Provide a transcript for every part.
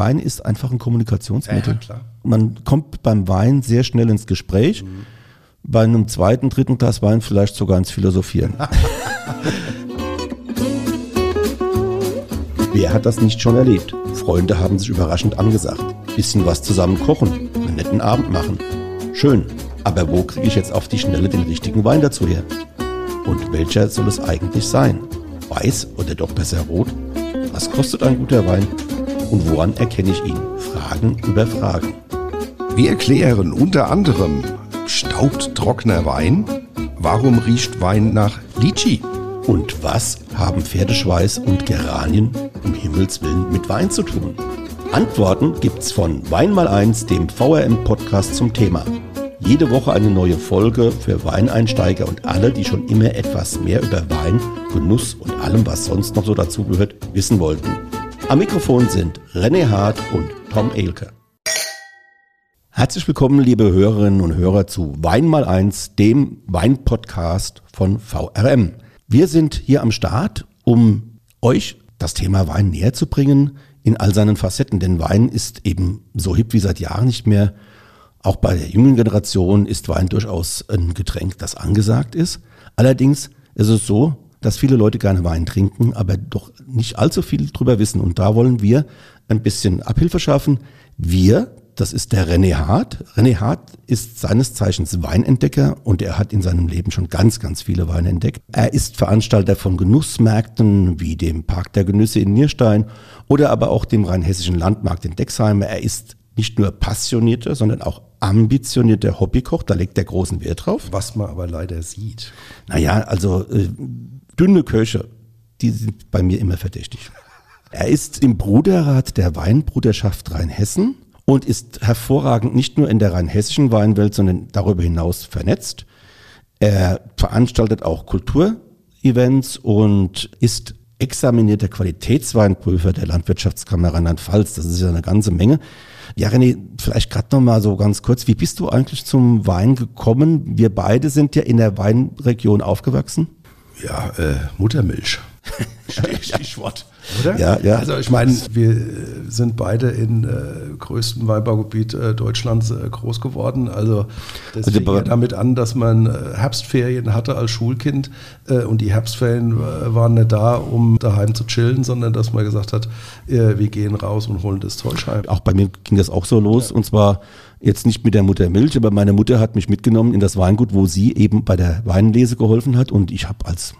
Wein ist einfach ein Kommunikationsmittel. Ja, klar. Man kommt beim Wein sehr schnell ins Gespräch. Bei einem zweiten, dritten Glas Wein vielleicht sogar ins Philosophieren. Wer hat das nicht schon erlebt? Freunde haben sich überraschend angesagt. Bisschen was zusammen kochen, einen netten Abend machen. Schön, aber wo kriege ich jetzt auf die Schnelle den richtigen Wein dazu her? Und welcher soll es eigentlich sein? Weiß oder doch besser rot? Was kostet ein guter Wein? Und woran erkenne ich ihn? Fragen über Fragen. Wir erklären unter anderem, staubt trockener Wein? Warum riecht Wein nach Litschi? Und was haben Pferdeschweiß und Geranien um Himmels Willen mit Wein zu tun? Antworten gibt's von Wein mal eins, dem VRM-Podcast zum Thema. Jede Woche eine neue Folge für Weineinsteiger und alle, die schon immer etwas mehr über Wein, Genuss und allem, was sonst noch so dazugehört, wissen wollten. Am Mikrofon sind René Hart und Tom Elke. Herzlich willkommen, liebe Hörerinnen und Hörer, zu Wein mal eins, dem Weinpodcast von VRM. Wir sind hier am Start, um euch das Thema Wein näher zu bringen in all seinen Facetten, denn Wein ist eben so hip wie seit Jahren nicht mehr. Auch bei der jungen Generation ist Wein durchaus ein Getränk, das angesagt ist. Allerdings ist es so, dass viele Leute gerne Wein trinken, aber doch nicht allzu viel drüber wissen. Und da wollen wir ein bisschen Abhilfe schaffen. Wir, das ist der René Hart. René Hart ist seines Zeichens Weinentdecker und er hat in seinem Leben schon ganz, ganz viele Weine entdeckt. Er ist Veranstalter von Genussmärkten wie dem Park der Genüsse in Nierstein oder aber auch dem rheinhessischen Landmarkt in Dexheim. Er ist nicht nur passionierter, sondern auch ambitionierter Hobbykoch. Da legt er großen Wert drauf. Was man aber leider sieht. Naja, also äh, dünne Köche, die sind bei mir immer verdächtig. Er ist im Bruderrat der Weinbruderschaft Rheinhessen und ist hervorragend nicht nur in der rheinhessischen Weinwelt, sondern darüber hinaus vernetzt. Er veranstaltet auch Kulturevents und ist examinierter Qualitätsweinprüfer der Landwirtschaftskammer Rheinland-Pfalz. Das ist ja eine ganze Menge. Ja, René, vielleicht gerade noch mal so ganz kurz. Wie bist du eigentlich zum Wein gekommen? Wir beide sind ja in der Weinregion aufgewachsen. Ja, äh, Muttermilch. Stichwort. Oder? Ja, ja. Also ich meine, wir sind beide in äh, größten Weinbaugebiet äh, Deutschlands äh, groß geworden. Also das Also fing ja damit an, dass man äh, Herbstferien hatte als Schulkind äh, und die Herbstferien äh, waren nicht da, um daheim zu chillen, sondern dass man gesagt hat, äh, wir gehen raus und holen das Zeug heim. Auch bei mir ging das auch so los. Und zwar jetzt nicht mit der Muttermilch, aber meine Mutter hat mich mitgenommen in das Weingut, wo sie eben bei der Weinlese geholfen hat. Und ich habe als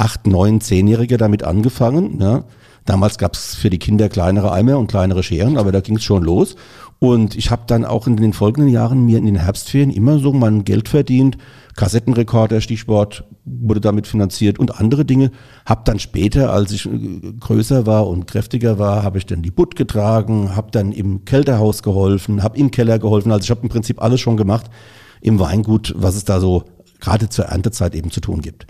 acht, neun, zehnjähriger damit angefangen. Ja. Damals gab es für die Kinder kleinere Eimer und kleinere Scheren, aber da ging es schon los. Und ich habe dann auch in den folgenden Jahren mir in den Herbstferien immer so mein Geld verdient. Kassettenrekorder, Stichwort, wurde damit finanziert und andere Dinge. Hab dann später, als ich äh, größer war und kräftiger war, habe ich dann die Butt getragen, habe dann im Kälterhaus geholfen, habe im Keller geholfen. Also ich habe im Prinzip alles schon gemacht im Weingut, was es da so gerade zur Erntezeit eben zu tun gibt.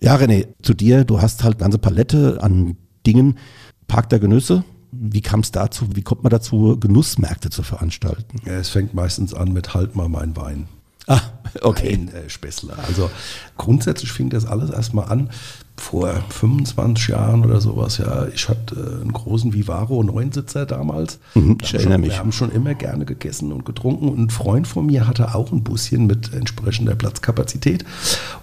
Ja, René, zu dir, du hast halt eine ganze Palette an Dingen. Park der Genüsse, wie kam es dazu? Wie kommt man dazu, Genussmärkte zu veranstalten? Ja, es fängt meistens an mit Halt mal mein Wein. Ah, okay. Ein äh, Späßler. Also grundsätzlich fing das alles erstmal an vor 25 Jahren oder sowas. Ja, ich hatte äh, einen großen Vivaro Neunsitzer damals. Mhm, ich erinnere schon, mich. Wir haben schon immer gerne gegessen und getrunken. Und ein Freund von mir hatte auch ein Buschen mit entsprechender Platzkapazität.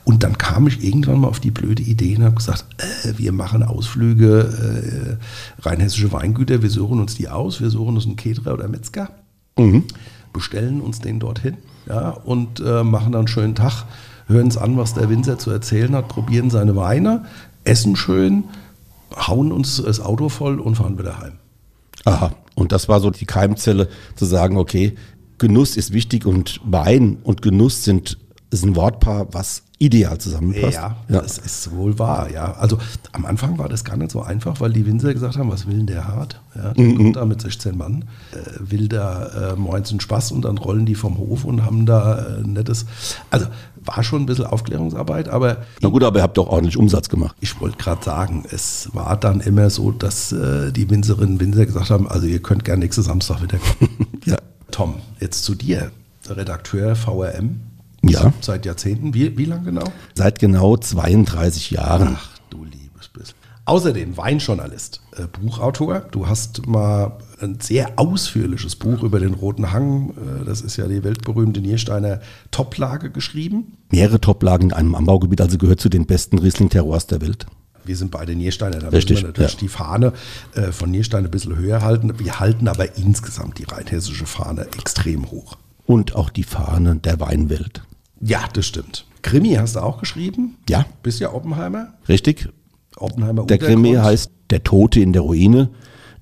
Und dann kam ich irgendwann mal auf die blöde Idee und habe gesagt, äh, wir machen Ausflüge, äh, rheinhessische Weingüter, wir suchen uns die aus, wir suchen uns einen Keterer oder Metzger bestellen uns den dorthin ja, und äh, machen dann einen schönen Tag, hören uns an, was der Winzer zu erzählen hat, probieren seine Weine, essen schön, hauen uns das Auto voll und fahren wieder heim. Aha. Und das war so die Keimzelle zu sagen, okay, Genuss ist wichtig und Wein und Genuss sind ist ein Wortpaar, was ideal zusammenpasst. Ja, das ist wohl wahr, ja. Also am Anfang war das gar nicht so einfach, weil die Winzer gesagt haben, was will denn der hart? Ja, der kommt da mit 16 Mann, äh, will da äh, moins einen Spaß und dann rollen die vom Hof und haben da äh, nettes. Also war schon ein bisschen Aufklärungsarbeit, aber Na gut, aber ihr habt doch ordentlich Umsatz gemacht. Ich wollte gerade sagen, es war dann immer so, dass äh, die Winzerinnen und Winzer gesagt haben, also ihr könnt gerne nächsten Samstag wieder kommen. Ja. Tom, jetzt zu dir, Redakteur VRM. Ja. Seit Jahrzehnten. Wie, wie lange genau? Seit genau 32 Jahren. Ach du liebes bisschen. Außerdem Weinjournalist, äh, Buchautor. Du hast mal ein sehr ausführliches Buch über den Roten Hang, äh, das ist ja die weltberühmte Niersteiner Toplage geschrieben. Mehrere Toplagen in einem Anbaugebiet, also gehört zu den besten Riesling-Terroirs der Welt. Wir sind beide Niersteiner, da Richtig, müssen wir natürlich ja. die Fahne äh, von Nierstein ein bisschen höher halten. Wir halten aber insgesamt die rheinhessische Fahne extrem hoch. Und auch die Fahne der Weinwelt. Ja, das stimmt. Krimi hast du auch geschrieben? Ja. Bist ja Oppenheimer? Richtig? Oppenheimer Der Krimi heißt Der Tote in der Ruine,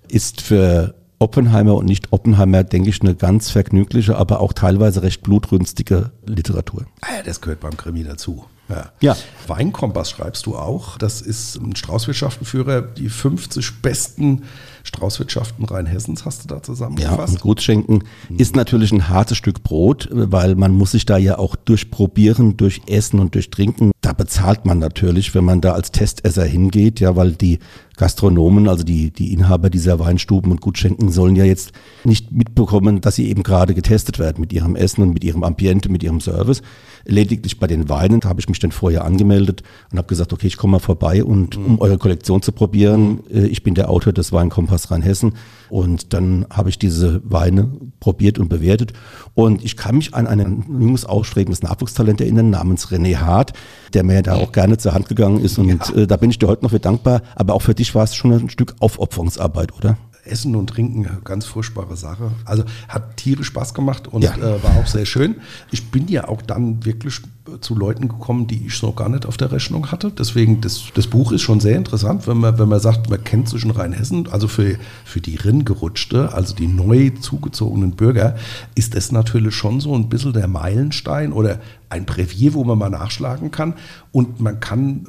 ist für Oppenheimer und nicht Oppenheimer, denke ich, eine ganz vergnügliche, aber auch teilweise recht blutrünstige Literatur. Ah ja, das gehört beim Krimi dazu. Ja. Ja. Weinkompass schreibst du auch. Das ist ein Straußwirtschaftenführer. Die 50 besten Straußwirtschaften Rheinhessens hast du da Ja, zusammengefasst. und Gutschenken ist natürlich ein hartes Stück Brot, weil man muss sich da ja auch durchprobieren, durch Essen und durch Trinken. Da bezahlt man natürlich, wenn man da als Testesser hingeht, ja, weil die Gastronomen, also die, die Inhaber dieser Weinstuben und Gutschenken sollen ja jetzt nicht mitbekommen, dass sie eben gerade getestet werden mit ihrem Essen und mit ihrem Ambiente, mit ihrem Service. Lediglich bei den Weinen habe ich mich dann vorher angemeldet und habe gesagt, okay, ich komme mal vorbei und um eure Kollektion zu probieren, äh, ich bin der Autor des Weinkompass Rheinhessen und dann habe ich diese Weine probiert und bewertet. Und ich kann mich an ein junges, aufstrebendes Nachwuchstalent erinnern namens René Hart, der mir da auch gerne zur Hand gegangen ist. Und äh, da bin ich dir heute noch für dankbar, aber auch für dich war es schon ein Stück Aufopferungsarbeit, oder? Essen und Trinken, ganz furchtbare Sache. Also hat tierisch Spaß gemacht und Ja. äh, war auch sehr schön. Ich bin ja auch dann wirklich äh, zu Leuten gekommen, die ich so gar nicht auf der Rechnung hatte. Deswegen, das, das Buch ist schon sehr interessant, wenn man, wenn man sagt, man kennt zwischen Rheinhessen, also für, für die Rinngerutschte, also die neu zugezogenen Bürger, ist das natürlich schon so ein bisschen der Meilenstein oder ein Brevier, wo man mal nachschlagen kann. Und man kann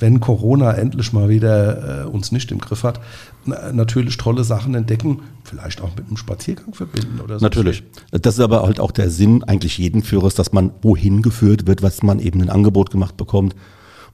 wenn Corona endlich mal wieder äh, uns nicht im Griff hat, na, natürlich tolle Sachen entdecken, vielleicht auch mit einem Spaziergang verbinden oder so. Natürlich. Das ist aber halt auch der Sinn eigentlich jeden Führers, dass man wohin geführt wird, was man eben ein Angebot gemacht bekommt.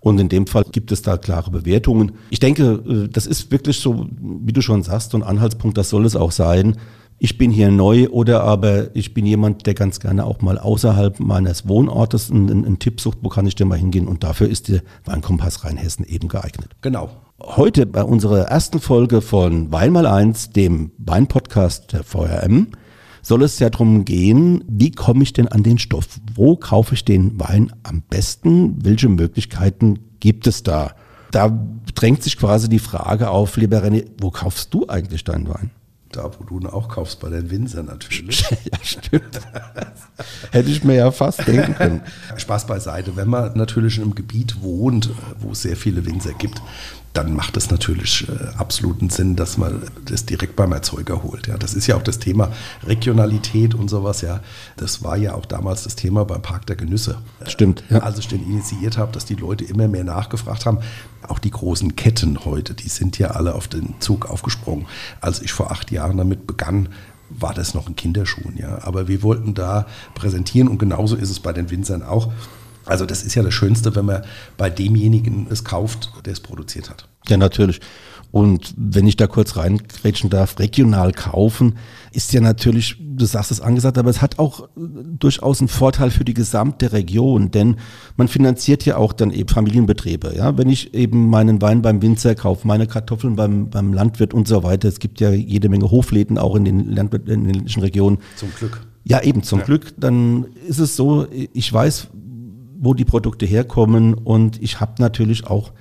Und in dem Fall gibt es da klare Bewertungen. Ich denke, äh, das ist wirklich so, wie du schon sagst, so ein Anhaltspunkt, das soll es auch sein. Ich bin hier neu oder aber ich bin jemand, der ganz gerne auch mal außerhalb meines Wohnortes einen, einen, Tipp sucht, wo kann ich denn mal hingehen? Und dafür ist der Weinkompass Rheinhessen eben geeignet. Genau. Heute bei unserer ersten Folge von Wein mal eins, dem Weinpodcast der VRM, soll es ja darum gehen, wie komme ich denn an den Stoff? Wo kaufe ich den Wein am besten? Welche Möglichkeiten gibt es da? Da drängt sich quasi die Frage auf, lieber René, wo kaufst du eigentlich deinen Wein? Da, wo du ihn auch kaufst, bei den Winzer natürlich. ja, stimmt. Hätte ich mir ja fast denken können. Spaß beiseite. Wenn man natürlich in einem Gebiet wohnt, wo es sehr viele Winzer gibt, dann macht es natürlich äh, absoluten Sinn, dass man das direkt beim Erzeuger holt. Ja, das ist ja auch das Thema Regionalität und sowas. Ja, das war ja auch damals das Thema beim Park der Genüsse. Stimmt, Ja. Als ich den initiiert habe, dass die Leute immer mehr nachgefragt haben. Auch die großen Ketten heute, die sind ja alle auf den Zug aufgesprungen. Als ich vor acht Jahren damit begann, war das noch in Kinderschuhen, ja. Aber wir wollten da präsentieren und genauso ist es bei den Winzern auch. Also das ist ja das Schönste, wenn man bei demjenigen es kauft, der es produziert hat. Ja, natürlich. Und wenn ich da kurz reingrätschen darf, regional kaufen ist ja natürlich, du sagst es angesagt, aber es hat auch äh, durchaus einen Vorteil für die gesamte Region, denn man finanziert ja auch dann eben Familienbetriebe. Ja, wenn ich eben meinen Wein beim Winzer kaufe, meine Kartoffeln beim, beim Landwirt und so weiter. Es gibt ja jede Menge Hofläden auch in den, Landwirt, in den ländlichen Regionen. Zum Glück. Ja, eben zum Ja. Glück. Dann ist es so, ich weiß, wo die Produkte herkommen und ich habe natürlich auch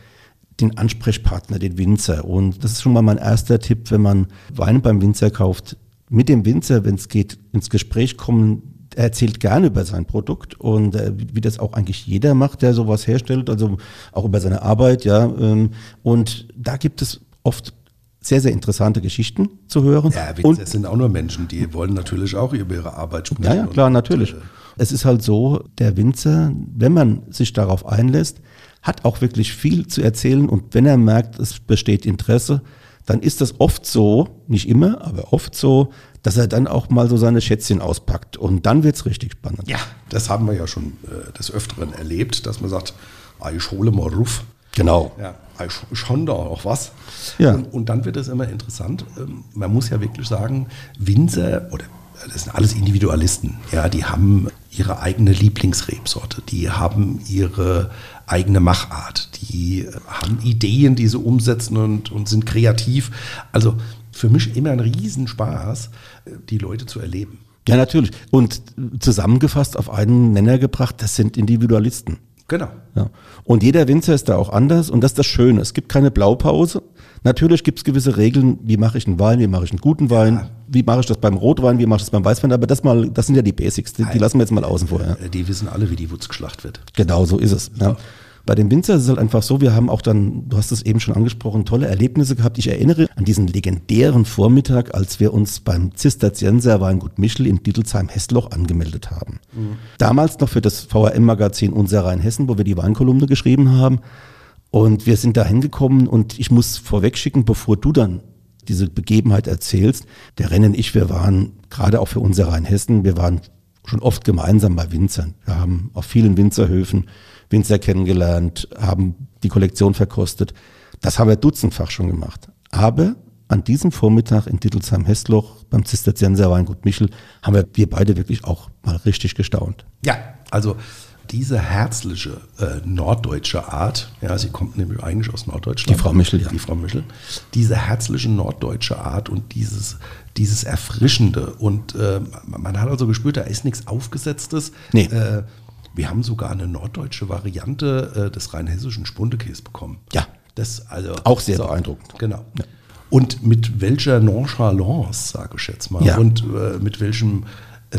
den Ansprechpartner, den Winzer. Und das ist schon mal mein erster Tipp, wenn man Wein beim Winzer kauft, mit dem Winzer, wenn es geht, ins Gespräch kommen. Er erzählt gerne über sein Produkt und äh, wie das auch eigentlich jeder macht, der sowas herstellt, also auch über seine Arbeit, ja. Ähm, und da gibt es oft sehr, sehr interessante Geschichten zu hören. Ja, und Winzer sind auch nur Menschen, die wollen natürlich auch über ihre Arbeit sprechen. ja, ja, klar, Und, natürlich. äh, Es ist halt so, der Winzer, wenn man sich darauf einlässt, hat auch wirklich viel zu erzählen und wenn er merkt, es besteht Interesse, dann ist das oft so, nicht immer, aber oft so, dass er dann auch mal so seine Schätzchen auspackt und dann wird's richtig spannend. Ja, das haben wir ja schon äh, des Öfteren erlebt, dass man sagt, ah, ich hole mal Ruf. Genau. Ja, ah, ich, ich habe da auch was. Ja. Und, und dann wird es immer interessant. Ähm, Man muss ja wirklich sagen, Winzer oder das sind alles Individualisten. Ja, die haben ihre eigene Lieblingsrebsorte, die haben ihre eigene Machart. Die haben Ideen, die sie umsetzen und, und sind kreativ. Also für mich immer ein Riesenspaß, die Leute zu erleben. Ja, natürlich. Und zusammengefasst auf einen Nenner gebracht, das sind Individualisten. Genau. Ja. Und jeder Winzer ist da auch anders und das ist das Schöne. Es gibt keine Blaupause. Natürlich gibt es gewisse Regeln, wie mache ich einen Wein, wie mache ich einen guten Wein, ja. wie mache ich das beim Rotwein, wie mache ich das beim Weißwein, aber das mal, das sind ja die Basics, die, die lassen wir jetzt mal außen vor. Ja. Die wissen alle, wie die Wutz geschlacht wird. Genau, so ist es. Ja. Bei dem Winzer ist es halt einfach so, wir haben auch dann, du hast es eben schon angesprochen, tolle Erlebnisse gehabt. Ich erinnere an diesen legendären Vormittag, als wir uns beim Zisterzienser Weingut Michel in Dittelsheim-Hessloch angemeldet haben. Mhm. Damals noch für das VRM-Magazin Unser Rhein-Hessen, wo wir die Weinkolumne geschrieben haben. Und wir sind da hingekommen und ich muss vorwegschicken, bevor du dann diese Begebenheit erzählst, der Rennen ich, wir waren gerade auch für unser Rheinhessen, wir waren schon oft gemeinsam bei Winzern. Wir haben auf vielen Winzerhöfen Winzer kennengelernt, haben die Kollektion verkostet. Das haben wir dutzendfach schon gemacht. Aber an diesem Vormittag in Dittelsheim-Hessloch beim Zisterzienser Weingut Michel haben wir, wir beide wirklich auch mal richtig gestaunt. Ja, also diese herzliche äh, norddeutsche Art, ja, sie kommt nämlich eigentlich aus Norddeutschland. Die Frau Michel, ja. Die Frau Michel. Diese herzliche norddeutsche Art und dieses, dieses Erfrischende. Und äh, man hat also gespürt, da ist nichts Aufgesetztes. Nee. Äh, wir haben sogar eine norddeutsche Variante äh, des rheinhessischen Spundekäse bekommen. Ja. Das also auch sehr so, beeindruckend. Genau. Ja. Und mit welcher Nonchalance, sage ich jetzt mal, ja. und äh, mit welchem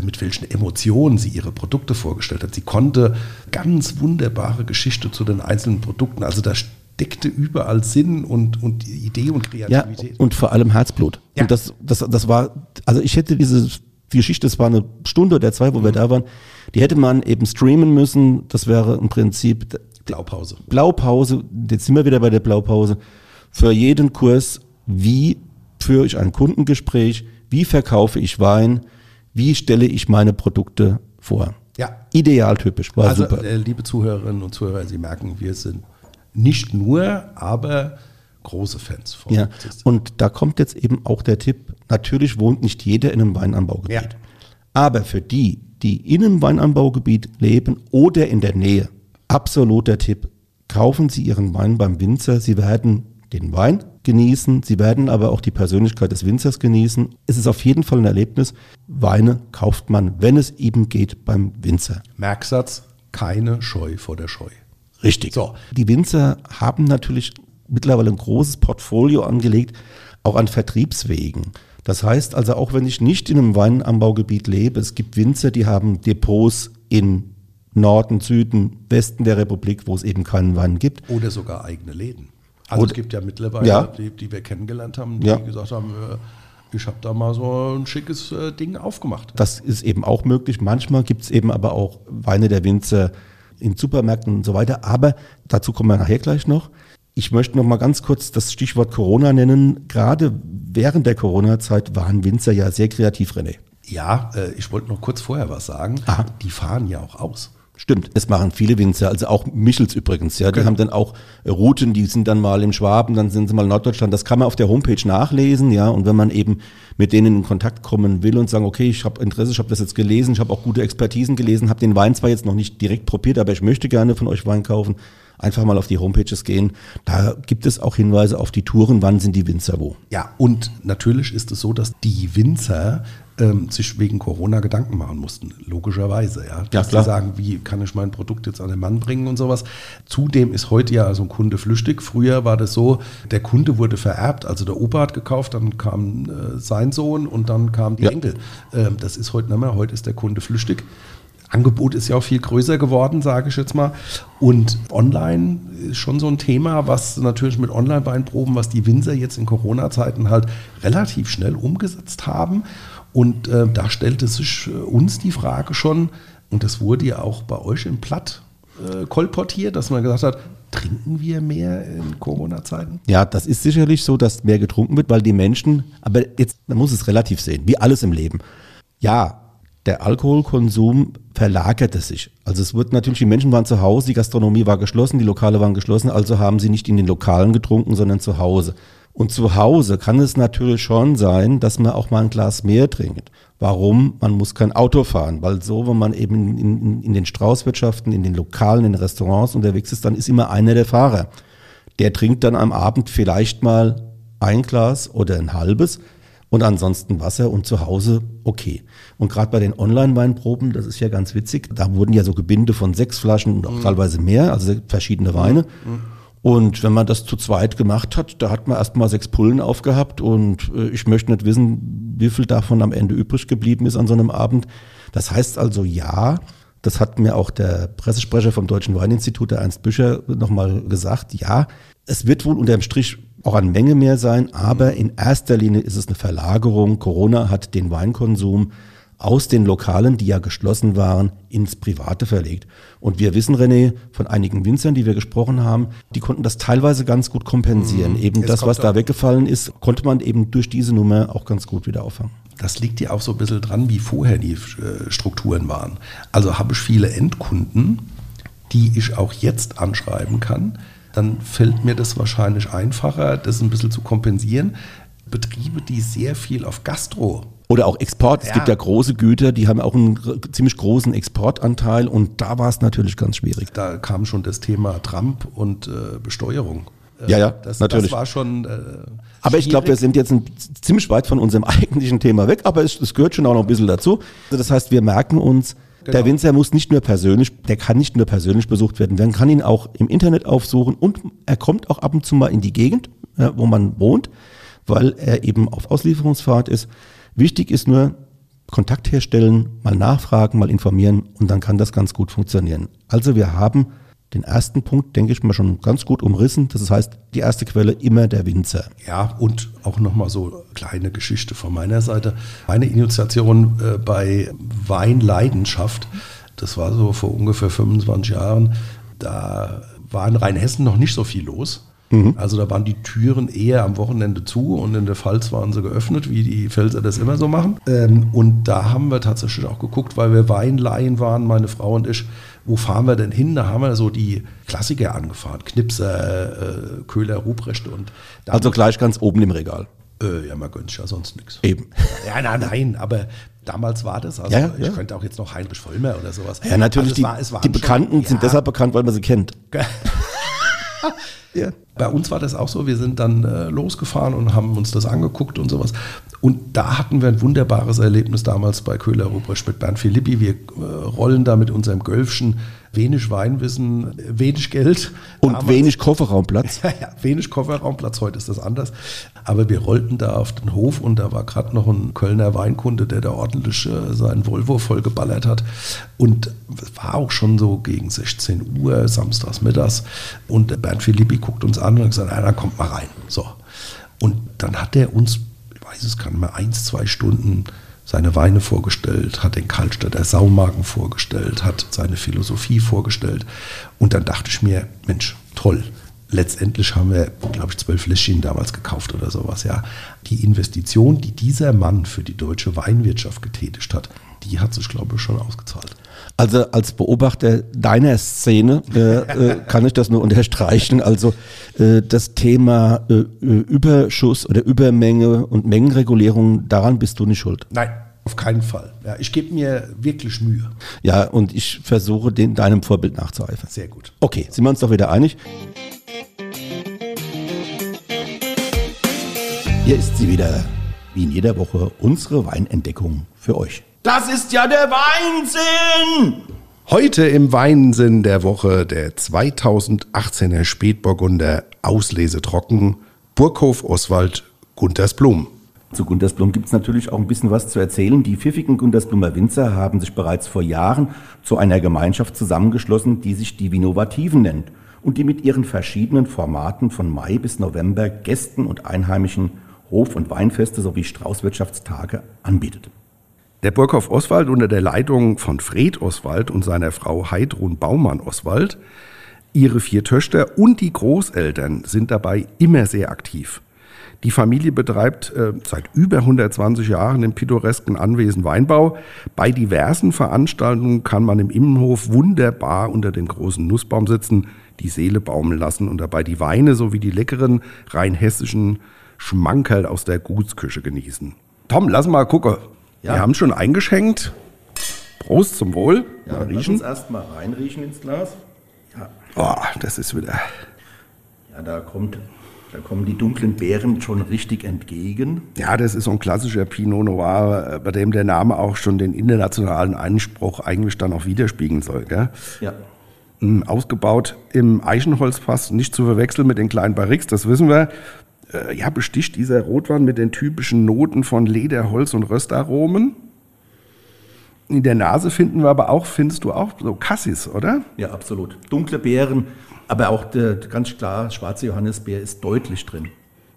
mit welchen Emotionen sie ihre Produkte vorgestellt hat. Sie konnte ganz wunderbare Geschichte zu den einzelnen Produkten, also da steckte überall Sinn und, und Idee und Kreativität. Ja, und vor allem Herzblut. Ja. Und das, das, das war, also ich hätte diese die Geschichte, das war eine Stunde oder zwei, wo mhm. wir da waren, die hätte man eben streamen müssen. Das wäre im Prinzip Blaupause. Blaupause, jetzt sind wir wieder bei der Blaupause. Für jeden Kurs, wie führe ich ein Kundengespräch, wie verkaufe ich Wein, wie stelle ich meine Produkte vor. Ja. Idealtypisch, war also, super. Äh, liebe Zuhörerinnen und Zuhörer, Sie merken, wir sind nicht nur, aber große Fans von. Ja, und da kommt jetzt eben auch der Tipp, natürlich wohnt nicht jeder in einem Weinanbaugebiet. Ja. Aber für die, die in einem Weinanbaugebiet leben oder in der Nähe, absoluter Tipp, kaufen Sie Ihren Wein beim Winzer. Sie werden den Wein genießen, Sie werden aber auch die Persönlichkeit des Winzers genießen. Es ist auf jeden Fall ein Erlebnis. Weine kauft man, wenn es eben geht, beim Winzer. Merksatz, keine Scheu vor der Scheu. Richtig. So. Die Winzer haben natürlich mittlerweile ein großes Portfolio angelegt, auch an Vertriebswegen. Das heißt also, auch wenn ich nicht in einem Weinanbaugebiet lebe, es gibt Winzer, die haben Depots in Norden, Süden, Westen der Republik, wo es eben keinen Wein gibt. Oder sogar eigene Läden. Also Oder, es gibt ja mittlerweile, ja. Die, die, wir kennengelernt haben, die ja. gesagt haben, äh, ich habe da mal so ein schickes äh, Ding aufgemacht. Das ist eben auch möglich. Manchmal gibt es eben aber auch Weine der Winzer in Supermärkten und so weiter. Aber dazu kommen wir nachher gleich noch. Ich möchte noch mal ganz kurz das Stichwort Corona nennen. Gerade während der Corona-Zeit waren Winzer ja sehr kreativ, René. Ja, äh, ich wollte noch kurz vorher was sagen. Aha. Die fahren ja auch aus. Stimmt, das machen viele Winzer, also auch Michels übrigens, ja. Die genau. haben dann auch Routen, die sind dann mal im Schwaben, dann sind sie mal in Norddeutschland. Das kann man auf der Homepage nachlesen, ja. Und wenn man eben mit denen in Kontakt kommen will und sagen, okay, ich habe Interesse, ich habe das jetzt gelesen, ich habe auch gute Expertisen gelesen, habe den Wein zwar jetzt noch nicht direkt probiert, aber ich möchte gerne von euch Wein kaufen, einfach mal auf die Homepages gehen. Da gibt es auch Hinweise auf die Touren, wann sind die Winzer wo. Ja, und natürlich ist es so, dass die Winzer ähm, sich wegen Corona Gedanken machen mussten, logischerweise. Ja, dass ja. Sie sagen, wie kann ich mein Produkt jetzt an den Mann bringen und sowas. Zudem ist heute ja so ein Kunde flüchtig. Früher war das so, der Kunde wurde vererbt, also der Opa hat gekauft, dann kam äh, sein Sohn und dann kamen die ja. Enkel. Ähm, das ist heute nicht mehr, heute ist der Kunde flüchtig. Angebot ist ja auch viel größer geworden, sage ich jetzt mal. Und online ist schon so ein Thema, was natürlich mit Online-Weinproben, was die Winzer jetzt in Corona-Zeiten halt relativ schnell umgesetzt haben. Und äh, da stellte sich äh, uns die Frage schon, und das wurde ja auch bei euch im Platt äh, kolportiert, dass man gesagt hat, trinken wir mehr in Corona-Zeiten? Ja, das ist sicherlich so, dass mehr getrunken wird, weil die Menschen, aber jetzt, man muss es relativ sehen, wie alles im Leben. Ja, der Alkoholkonsum verlagerte sich. Also es wird natürlich, die Menschen waren zu Hause, die Gastronomie war geschlossen, die Lokale waren geschlossen, also haben sie nicht in den Lokalen getrunken, sondern zu Hause. Und zu Hause kann es natürlich schon sein, dass man auch mal ein Glas mehr trinkt. Warum? Man muss kein Auto fahren, weil so, wenn man eben in, in, in den Straußwirtschaften, in den Lokalen, in den Restaurants unterwegs ist, dann ist immer einer der Fahrer. Der trinkt dann am Abend vielleicht mal ein Glas oder ein halbes und ansonsten Wasser und zu Hause okay. Und gerade bei den Online-Weinproben, das ist ja ganz witzig, da wurden ja so Gebinde von sechs Flaschen und auch mhm. teilweise mehr, also verschiedene Weine. Mhm. Und wenn man das zu zweit gemacht hat, da hat man erstmal sechs Pullen aufgehabt und äh, ich möchte nicht wissen, wie viel davon am Ende übrig geblieben ist an so einem Abend. Das heißt also ja, das hat mir auch der Pressesprecher vom Deutschen Weininstitut, der Ernst Büscher, nochmal gesagt, ja, es wird wohl unterm Strich auch an Menge mehr sein, aber in erster Linie ist es eine Verlagerung. Corona hat den Weinkonsum aus den Lokalen, die ja geschlossen waren, ins Private verlegt. Und wir wissen, René, von einigen Winzern, die wir gesprochen haben, die konnten das teilweise ganz gut kompensieren. Mhm. Eben Jetzt das, was da weggefallen ist, konnte man eben durch diese Nummer auch ganz gut wieder auffangen. Das liegt ja auch so ein bisschen dran, wie vorher die äh, Strukturen waren. Also habe ich viele Endkunden, die ich auch jetzt anschreiben kann. Dann fällt mir das wahrscheinlich einfacher, das ein bisschen zu kompensieren. Betriebe, die sehr viel auf Gastro oder auch Export. Es ja. gibt ja große Güter, die haben auch einen ziemlich großen Exportanteil und da war es natürlich ganz schwierig. Da kam schon das Thema Trump und äh, Besteuerung. Äh, ja, ja, das, natürlich. Das war schon. Äh, aber ich glaube, wir sind jetzt ein, ziemlich weit von unserem eigentlichen Thema weg, aber es, es, gehört schon auch noch ein bisschen dazu. Also das heißt, wir merken uns, genau. der Winzer muss nicht nur persönlich, der kann nicht nur persönlich besucht werden, man kann ihn auch im Internet aufsuchen und er kommt auch ab und zu mal in die Gegend, wo man wohnt, weil er eben auf Auslieferungsfahrt ist. Wichtig ist nur, Kontakt herstellen, mal nachfragen, mal informieren und dann kann das ganz gut funktionieren. Also wir haben den ersten Punkt, denke ich mal, schon ganz gut umrissen. Das heißt, die erste Quelle immer der Winzer. Ja, und auch nochmal so kleine Geschichte von meiner Seite. Meine Initiation äh, bei Weinleidenschaft, das war so vor ungefähr 25 Jahren, da war in Rheinhessen noch nicht so viel los. Mhm. Also da waren die Türen eher am Wochenende zu und in der Pfalz waren sie geöffnet, wie die Pfälzer das immer so machen. Ähm, und da haben wir tatsächlich auch geguckt, weil wir Weinleihen waren, meine Frau und ich, wo fahren wir denn hin? Da haben wir so die Klassiker angefahren, Knipser, äh, Köhler, Ruprecht und... Also gleich ganz oben im Regal. Äh, ja, man gönnt sich ja sonst nichts. Eben. Ja, nein, nein, aber damals war das. Also ja, ich ja. könnte auch jetzt noch Heinrich Vollmer oder sowas. Ja, natürlich. Also die, war, die Bekannten schon, sind deshalb bekannt, weil man sie kennt. Ja. Bei uns war das auch so. Wir sind dann äh, losgefahren und haben uns das angeguckt und sowas. Und da hatten wir ein wunderbares Erlebnis damals bei Köhler Ruprecht mit Bernd Philippi. Wir äh, rollen da mit unserem Gölfchen wenig Weinwissen, wenig Geld. Und damals. wenig Kofferraumplatz. ja, ja, wenig Kofferraumplatz, heute ist das anders. Aber wir rollten da auf den Hof und da war gerade noch ein Kölner Weinkunde, der da ordentlich äh, seinen Volvo vollgeballert hat. Und es war auch schon so gegen 16 Uhr, samstags mittags. Und Bernd Philippi guckt uns an und hat gesagt, na, dann kommt mal rein. So. Und dann hat er uns, ich weiß es gar nicht mehr, eins, zwei Stunden seine Weine vorgestellt, hat den Kaltstädter Saumagen vorgestellt, hat seine Philosophie vorgestellt. Und dann dachte ich mir, Mensch, toll. Letztendlich haben wir, glaube ich, zwölf Fläschchen damals gekauft oder sowas. Ja, die Investition, die dieser Mann für die deutsche Weinwirtschaft getätigt hat, die hat sich, glaube ich, schon ausgezahlt. Also als Beobachter deiner Szene äh, äh, kann ich das nur unterstreichen. Also äh, das Thema äh, Überschuss oder Übermenge und Mengenregulierung, daran bist du nicht schuld. Nein, auf keinen Fall. Ja, ich gebe mir wirklich Mühe. Ja, und ich versuche den, deinem Vorbild nachzueifern. Sehr gut. Okay, sind wir uns doch wieder einig? Hier ist sie wieder, wie in jeder Woche, unsere Weinentdeckung für euch. Das ist ja der Weinsinn! Heute im Weinsinn der Woche der 2018er Spätburgunder Auslese trocken, Burghof Oswald Guntersblum. Zu Guntersblum gibt es natürlich auch ein bisschen was zu erzählen. Die pfiffigen Guntersblumer Winzer haben sich bereits vor Jahren zu einer Gemeinschaft zusammengeschlossen, die sich die Vinovativen nennt und die mit ihren verschiedenen Formaten von Mai bis November Gästen und Einheimischen Hof- und Weinfeste sowie Straußwirtschaftstage anbietet. Der Burghof Oswald unter der Leitung von Fred Oswald und seiner Frau Heidrun Baumann Oswald, ihre vier Töchter und die Großeltern sind dabei immer sehr aktiv. Die Familie betreibt äh, seit über 120 Jahren im pittoresken Anwesen Weinbau. Bei diversen Veranstaltungen kann man im Innenhof wunderbar unter dem großen Nussbaum sitzen, die Seele baumeln lassen und dabei die Weine sowie die leckeren rheinhessischen Schmankerl aus der Gutsküche genießen. Tom, lass mal gucken. Ja. Wir haben schon eingeschenkt. Prost zum Wohl. Ja, mal riechen. Lass uns erstmal reinriechen ins Glas. Ja. Oh, das ist wieder. Ja, da kommt da kommen die dunklen Beeren schon richtig entgegen. Ja, das ist so ein klassischer Pinot Noir, äh, bei dem der Name auch schon den internationalen Anspruch eigentlich dann auch widerspiegeln soll. Gell? Ja. Hm, ausgebaut im Eichenholzfass, nicht zu verwechseln mit den kleinen Barriques, das wissen wir. Äh, ja, besticht dieser Rotwein mit den typischen Noten von Leder, Holz und Röstaromen. In der Nase finden wir aber auch, findest du auch so Cassis, oder? Ja, absolut. Dunkle Beeren, aber auch der, ganz klar, schwarze Johannisbeer ist deutlich drin.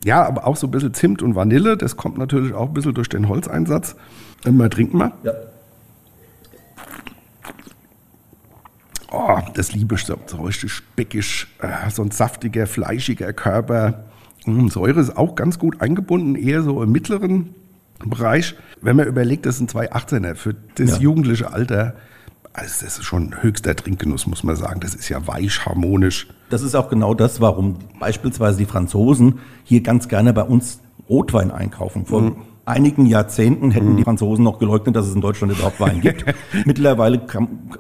Ja, aber auch so ein bisschen Zimt und Vanille. Das kommt natürlich auch ein bisschen durch den Holzeinsatz. Mal trinken wir. Ja. Oh, das liebe ich so, so richtig speckig, äh, so ein saftiger, fleischiger Körper. Mm, Säure ist auch ganz gut eingebunden, eher so im mittleren Bereich. Wenn man überlegt, das sind zwei 18er für das ja. jugendliche Alter. Also das ist schon höchster Trinkgenuss, muss man sagen. Das ist ja weich, harmonisch. Das ist auch genau das, warum beispielsweise die Franzosen hier ganz gerne bei uns Rotwein einkaufen. Vor mhm. Einigen Jahrzehnten hätten mhm. die Franzosen noch geleugnet, dass es in Deutschland überhaupt Wein gibt. Mittlerweile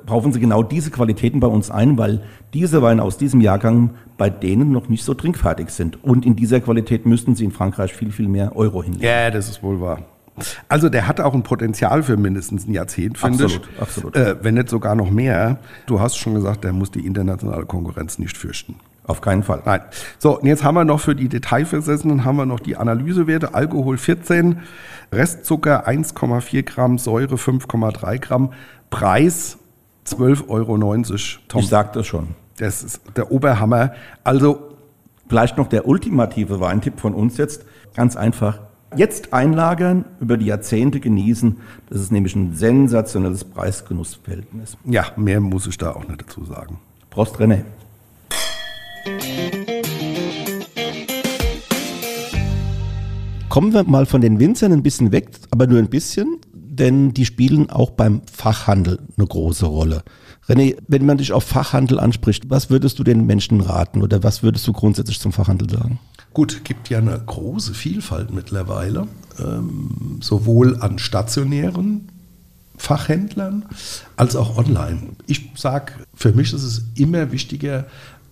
kaufen sie genau diese Qualitäten bei uns ein, weil diese Weine aus diesem Jahrgang bei denen noch nicht so trinkfertig sind. Und in dieser Qualität müssten sie in Frankreich viel, viel mehr Euro hinlegen. Ja, das ist wohl wahr. Also der hat auch ein Potenzial für mindestens ein Jahrzehnt, finde ich. Absolut, äh, wenn nicht sogar noch mehr. Du hast schon gesagt, der muss die internationale Konkurrenz nicht fürchten. Auf keinen Fall. Nein. So, und jetzt haben wir noch für die Detailversessenen haben wir noch die Analysewerte. Alkohol 14, Restzucker 1,4 Gramm, Säure 5,3 Gramm, Preis 12,90 Euro. Tom. Ich sag das schon. Das ist der Oberhammer. Also Vielleicht noch der ultimative Weintipp von uns jetzt. Ganz einfach, Jetzt einlagern, über die Jahrzehnte genießen, das ist nämlich ein sensationelles Preis-Genuss-Verhältnis. Ja, mehr muss ich da auch nicht dazu sagen. Prost, René. Kommen wir mal von den Winzern ein bisschen weg, aber nur ein bisschen, denn die spielen auch beim Fachhandel eine große Rolle. René, wenn man dich auf Fachhandel anspricht, was würdest du den Menschen raten oder was würdest du grundsätzlich zum Fachhandel sagen? Gut, gibt ja eine große Vielfalt mittlerweile, ähm, sowohl an stationären Fachhändlern als auch online. Ich sage, für mich ist es immer wichtiger,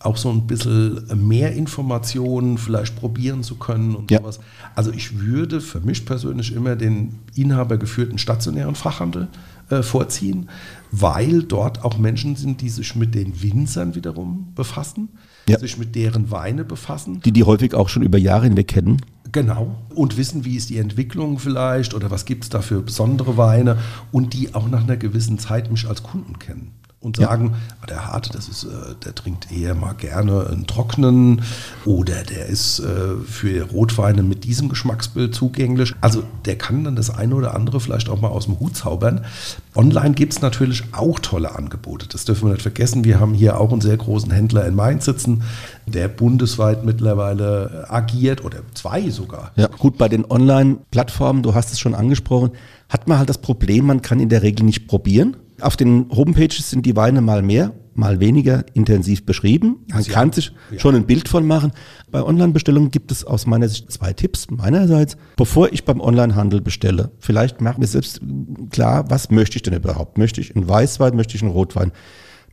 auch so ein bisschen mehr Informationen vielleicht probieren zu können und ja. sowas. Also ich würde für mich persönlich immer den inhabergeführten stationären Fachhandel äh, vorziehen, weil dort auch Menschen sind, die sich mit den Winzern wiederum befassen, ja. sich mit deren Weine befassen. Die die häufig auch schon über Jahre hinweg kennen. Genau. Und wissen, wie ist die Entwicklung vielleicht oder was gibt es da für besondere Weine und die auch nach einer gewissen Zeit mich als Kunden kennen und sagen, ja. Ah, der Harte, das ist, äh, der trinkt eher mal gerne einen trockenen oder der ist äh, für Rotweine mit diesem Geschmacksbild zugänglich. Also der kann dann das eine oder andere vielleicht auch mal aus dem Hut zaubern. Online gibt es natürlich auch tolle Angebote. Das dürfen wir nicht vergessen. Wir haben hier auch einen sehr großen Händler in Mainz sitzen, der bundesweit mittlerweile agiert oder zwei sogar. Ja, gut, bei den Online-Plattformen, du hast es schon angesprochen, hat man halt das Problem, man kann in der Regel nicht probieren. Auf den Homepages sind die Weine mal mehr, mal weniger intensiv beschrieben. Man ja, kann sich ja. schon ein Bild von machen. Bei Online-Bestellungen gibt es aus meiner Sicht zwei Tipps. Meinerseits, bevor ich beim Online-Handel bestelle, vielleicht machen wir selbst klar, was möchte ich denn überhaupt? Möchte ich einen Weißwein, möchte ich einen Rotwein?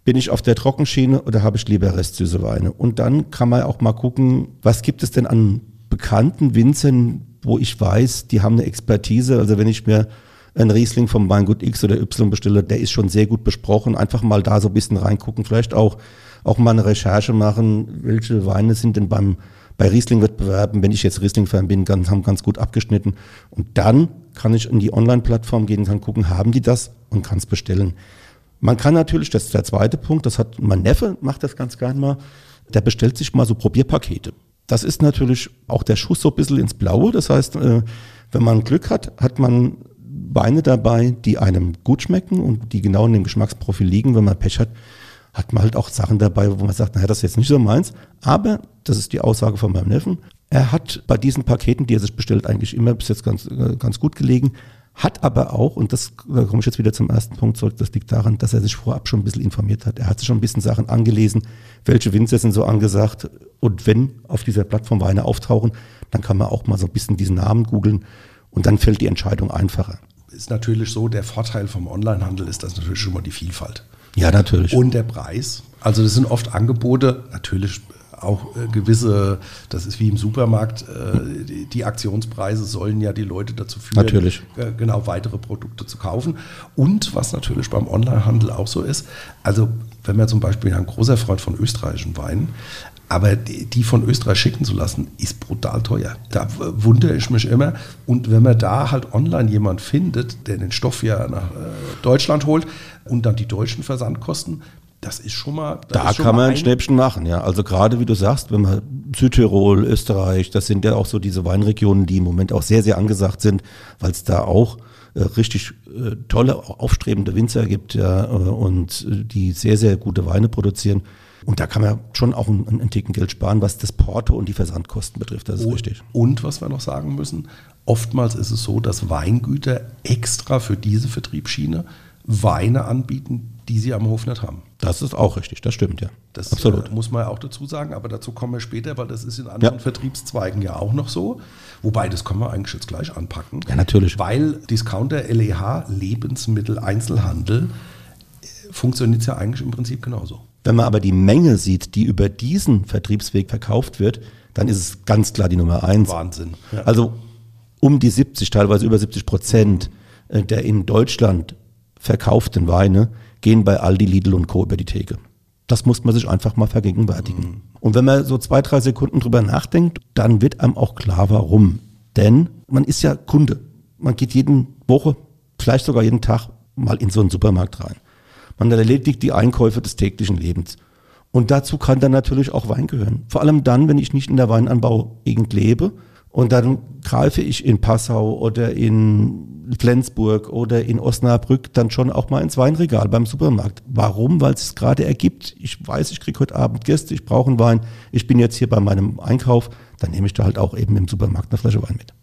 Bin ich auf der Trockenschiene oder habe ich lieber restsüße Weine? Und dann kann man auch mal gucken, was gibt es denn an bekannten Winzern, wo ich weiß, die haben eine Expertise. Also wenn ich mir ein Riesling vom Weingut X oder Y bestelle, der ist schon sehr gut besprochen. Einfach mal da so ein bisschen reingucken, vielleicht auch, auch mal eine Recherche machen, welche Weine sind denn beim, bei Riesling-Wettbewerben, wenn ich jetzt Riesling-Fan bin, ganz, haben ganz gut abgeschnitten. Und dann kann ich in die Online-Plattform gehen, kann gucken, haben die das und kann es bestellen. Man kann natürlich, das ist der zweite Punkt, das hat mein Neffe, macht das ganz gern mal, der bestellt sich mal so Probierpakete. Das ist natürlich auch der Schuss so ein bisschen ins Blaue. Das heißt, äh, wenn man Glück hat, hat man Weine dabei, die einem gut schmecken und die genau in dem Geschmacksprofil liegen. Wenn man Pech hat, hat man halt auch Sachen dabei, wo man sagt, naja, das ist jetzt nicht so meins. Aber, das ist die Aussage von meinem Neffen, er hat bei diesen Paketen, die er sich bestellt, eigentlich immer bis jetzt ganz, äh, ganz gut gelegen, hat aber auch, und das da komme ich jetzt wieder zum ersten Punkt zurück, das liegt daran, dass er sich vorab schon ein bisschen informiert hat. Er hat sich schon ein bisschen Sachen angelesen, welche Winzer sind so angesagt. Und wenn auf dieser Plattform Weine auftauchen, dann kann man auch mal so ein bisschen diesen Namen googeln und dann fällt die Entscheidung einfacher. Ist natürlich so, der Vorteil vom Onlinehandel ist das natürlich schon mal die Vielfalt. Ja, natürlich. Und der Preis. Also das sind oft Angebote, natürlich auch äh, gewisse, das ist wie im Supermarkt, äh, die, die, Aktionspreise sollen ja die Leute dazu führen, natürlich. Äh, genau weitere Produkte zu kaufen. Und was natürlich beim Onlinehandel auch so ist, also wenn man zum Beispiel ein großer Freund von österreichischen Weinen, aber die, von Österreich schicken zu lassen, ist brutal teuer. Da wundere ich mich immer. Und wenn man da halt online jemand findet, der den Stoff ja nach Deutschland holt und dann die deutschen Versandkosten, das ist schon mal. Da schon kann mal man ein Schnäppchen machen, ja. Also gerade wie du sagst, wenn man Südtirol, Österreich, das sind ja auch so diese Weinregionen, die im Moment auch sehr, sehr angesagt sind, weil es da auch äh, richtig äh, tolle, aufstrebende Winzer gibt, ja, äh, und äh, die sehr, sehr gute Weine produzieren. Und da kann man schon auch einen, einen Ticken Geld sparen, was das Porto und die Versandkosten betrifft. Das ist und, richtig. Und was wir noch sagen müssen, oftmals ist es so, dass Weingüter extra für diese Vertriebsschiene Weine anbieten, die sie am Hof nicht haben. Das ist auch richtig, das stimmt, ja. Das Absolut. Äh, muss man ja auch dazu sagen, aber dazu kommen wir später, weil das ist in anderen ja. Vertriebszweigen ja auch noch so. Wobei, das können wir eigentlich jetzt gleich anpacken. Ja, natürlich. Weil Discounter, LEH, Lebensmittel, Einzelhandel, äh, funktioniert ja eigentlich im Prinzip genauso. Wenn man aber die Menge sieht, die über diesen Vertriebsweg verkauft wird, dann ist es ganz klar die Nummer eins. Wahnsinn. Ja. Also um die 70, teilweise über 70 Prozent äh, der in Deutschland verkauften Weine gehen bei Aldi, Lidl und Co. über die Theke. Das muss man sich einfach mal vergegenwärtigen. Mhm. Und wenn man so zwei, drei Sekunden drüber nachdenkt, dann wird einem auch klar, warum. Denn man ist ja Kunde. Man geht jeden Woche, vielleicht sogar jeden Tag mal in so einen Supermarkt rein. Man erledigt die Einkäufe des täglichen Lebens. Und dazu kann dann natürlich auch Wein gehören. Vor allem dann, wenn ich nicht in der Weinanbaugegend lebe, und dann greife ich in Passau oder in Flensburg oder in Osnabrück dann schon auch mal ins Weinregal beim Supermarkt. Warum? Weil es gerade ergibt. Ich weiß, ich kriege heute Abend Gäste, ich brauche einen Wein. Ich bin jetzt hier bei meinem Einkauf, dann nehme ich da halt auch eben im Supermarkt eine Flasche Wein mit.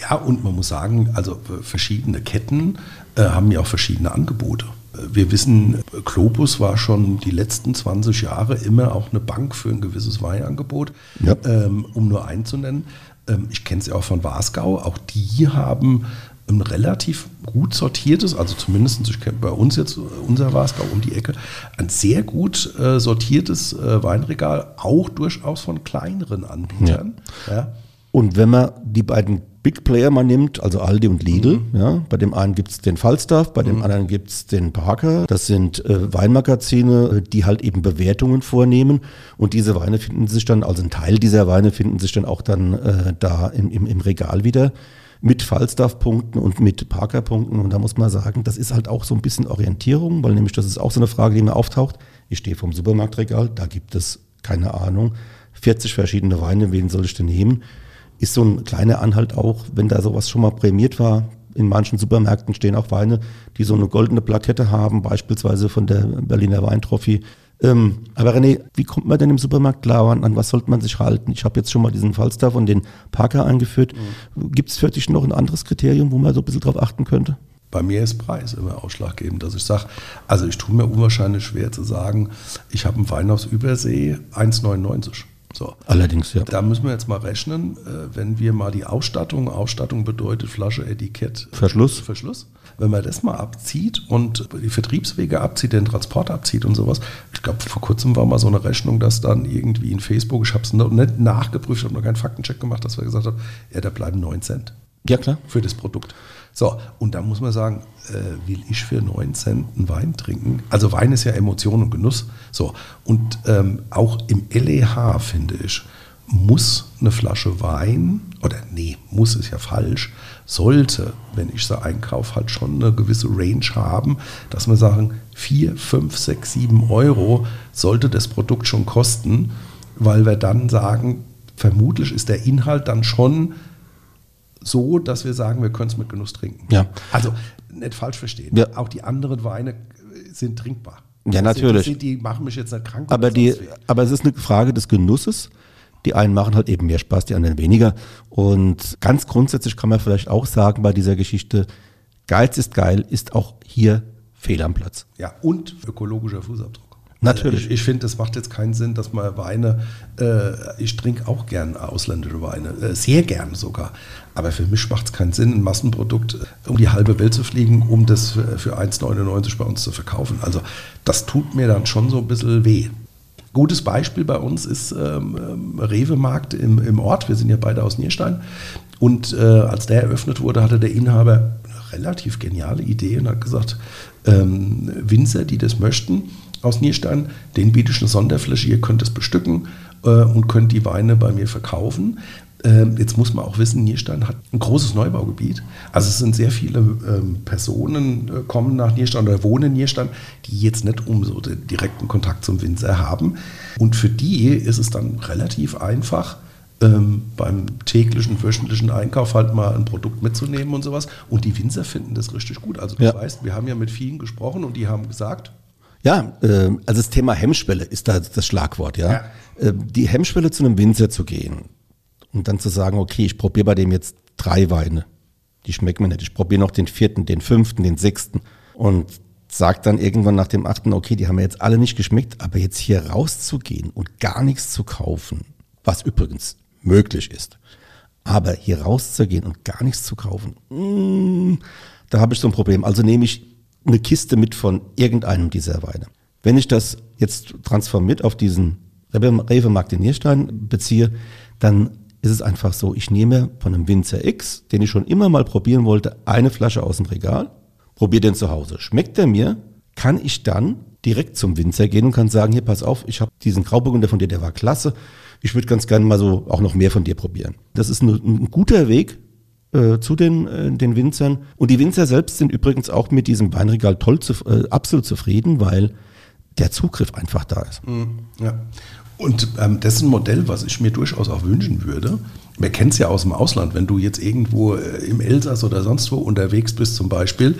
Ja, und man muss sagen, also verschiedene Ketten äh, haben ja auch verschiedene Angebote. Wir wissen, Globus war schon die letzten 20 Jahre immer auch eine Bank für ein gewisses Weinangebot, ja. ähm, um nur einen zu nennen. Ähm, ich kenne es ja auch von Wasgau, auch die haben ein relativ gut sortiertes, also zumindest ich kenne bei uns jetzt unser Wasgau um die Ecke, ein sehr gut äh, sortiertes äh, Weinregal, auch durchaus von kleineren Anbietern. Ja. Ja. Und wenn man die beiden Big Player mal nimmt, also Aldi und Lidl, mhm. ja, bei dem einen gibt's den Falstaff, bei dem mhm. anderen gibt's den Parker. Das sind äh, Weinmagazine, die halt eben Bewertungen vornehmen. Und diese Weine finden sich dann, also ein Teil dieser Weine finden sich dann auch dann äh, da im, im, im Regal wieder mit Falstaff-Punkten und mit Parker-Punkten. Und da muss man sagen, das ist halt auch so ein bisschen Orientierung, weil nämlich das ist auch so eine Frage, die mir auftaucht. Ich stehe vom Supermarktregal, da gibt es, keine Ahnung, 40 verschiedene Weine, wen soll ich denn nehmen? Ist so ein kleiner Anhalt auch, wenn da sowas schon mal prämiert war. In manchen Supermärkten stehen auch Weine, die so eine goldene Plakette haben, beispielsweise von der Berliner Weintrophy. Ähm, aber René, wie kommt man denn im Supermarkt klar an, an was sollte man sich halten? Ich habe jetzt schon mal diesen Falstaff und den Parker eingeführt. Mhm. Gibt es für dich noch ein anderes Kriterium, wo man so ein bisschen drauf achten könnte? Bei mir ist Preis immer ausschlaggebend, dass ich sage, also ich tue mir unwahrscheinlich schwer zu sagen, ich habe einen Wein aus Übersee 1,99. So. Allerdings, ja. Da müssen wir jetzt mal rechnen, äh, wenn wir mal die Ausstattung, Ausstattung bedeutet Flasche, Etikett, Verschluss. Verschluss. Wenn man das mal abzieht und die Vertriebswege abzieht, den Transport abzieht und sowas. Ich glaube, vor kurzem war mal so eine Rechnung, dass dann irgendwie in Facebook, ich habe es noch nicht nachgeprüft, habe noch keinen Faktencheck gemacht, dass wir gesagt haben, ja, da bleiben 9 Cent. Ja, klar. Für das Produkt. So, und da muss man sagen, äh, will ich für 9 Cent einen Wein trinken? Also Wein ist ja Emotion und Genuss. So, und ähm, auch im LEH, finde ich, muss eine Flasche Wein, oder nee, muss ist ja falsch, sollte, wenn ich sie einkaufe, halt schon eine gewisse Range haben, dass wir sagen, 4, 5, 6, 7 Euro sollte das Produkt schon kosten, weil wir dann sagen, vermutlich ist der Inhalt dann schon so, dass wir sagen, wir können es mit Genuss trinken. Ja. Also nicht falsch verstehen. Ja. Auch die anderen Weine sind trinkbar. Ja, natürlich. Die, die, machen mich jetzt nicht krank. Aber, die, aber es ist eine Frage des Genusses. Die einen machen halt eben mehr Spaß, die anderen weniger. Und ganz grundsätzlich kann man vielleicht auch sagen bei dieser Geschichte, Geiz ist geil, ist auch hier fehl am Platz. Ja, und ökologischer Fußabdruck. Natürlich. Ich, ich finde, es macht jetzt keinen Sinn, dass man Weine, äh, ich trinke auch gern ausländische Weine, äh, sehr gern sogar. Aber für mich macht es keinen Sinn, ein Massenprodukt äh, um die halbe Welt zu fliegen, um das für, für 1,99 bei uns zu verkaufen. Also das tut mir dann schon so ein bisschen weh. Gutes Beispiel bei uns ist ähm, ähm Rewe-Markt im, im Ort. Wir sind ja beide aus Nierstein. Und äh, als der eröffnet wurde, hatte der Inhaber eine relativ geniale Idee und hat gesagt, ähm, Winzer, die das möchten, aus Nierstein, den biete ich eine Sonderfläche, ihr könnt es bestücken äh, und könnt die Weine bei mir verkaufen. Ähm, jetzt muss man auch wissen, Nierstein hat ein großes Neubaugebiet. Also es sind sehr viele ähm, Personen äh, kommen nach Nierstein oder wohnen in Nierstein, die jetzt nicht um so den direkten Kontakt zum Winzer haben. Und für die ist es dann relativ einfach, ähm, beim täglichen, wöchentlichen Einkauf halt mal ein Produkt mitzunehmen und sowas. Und die Winzer finden das richtig gut. Also du ja. weißt, wir haben ja mit vielen gesprochen und die haben gesagt, ja, also das Thema Hemmschwelle ist da das Schlagwort, ja. ja. Äh, die Hemmschwelle zu einem Winzer zu gehen und dann zu sagen, okay, ich probiere bei dem jetzt drei Weine, die schmecken mir nicht. Ich probiere noch den vierten, den fünften, den sechsten und sagt dann irgendwann nach dem achten, okay, die haben mir jetzt alle nicht geschmeckt, aber jetzt hier rauszugehen und gar nichts zu kaufen, was übrigens möglich ist, aber hier rauszugehen und gar nichts zu kaufen, mm, da habe ich so ein Problem. Also nehme ich eine Kiste mit von irgendeinem dieser Weine. Wenn ich das jetzt transformiert auf diesen Rewe-Markt in Nierstein beziehe, dann ist es einfach so, ich nehme von einem Winzer X, den ich schon immer mal probieren wollte, eine Flasche aus dem Regal, probiere den zu Hause. Schmeckt der mir, kann ich dann direkt zum Winzer gehen und kann sagen, hier pass auf, ich habe diesen Grauburgunder von dir, der war klasse. Ich würde ganz gerne mal so auch noch mehr von dir probieren. Das ist ein, ein guter Weg, äh, zu den, äh, den Winzern. Und die Winzer selbst sind übrigens auch mit diesem Weinregal toll zu, äh, absolut zufrieden, weil der Zugriff einfach da ist. Mhm, ja. Und ähm, das ist ein Modell, was ich mir durchaus auch wünschen würde. Man kennt es ja aus dem Ausland, wenn du jetzt irgendwo äh, im Elsass oder sonst wo unterwegs bist zum Beispiel,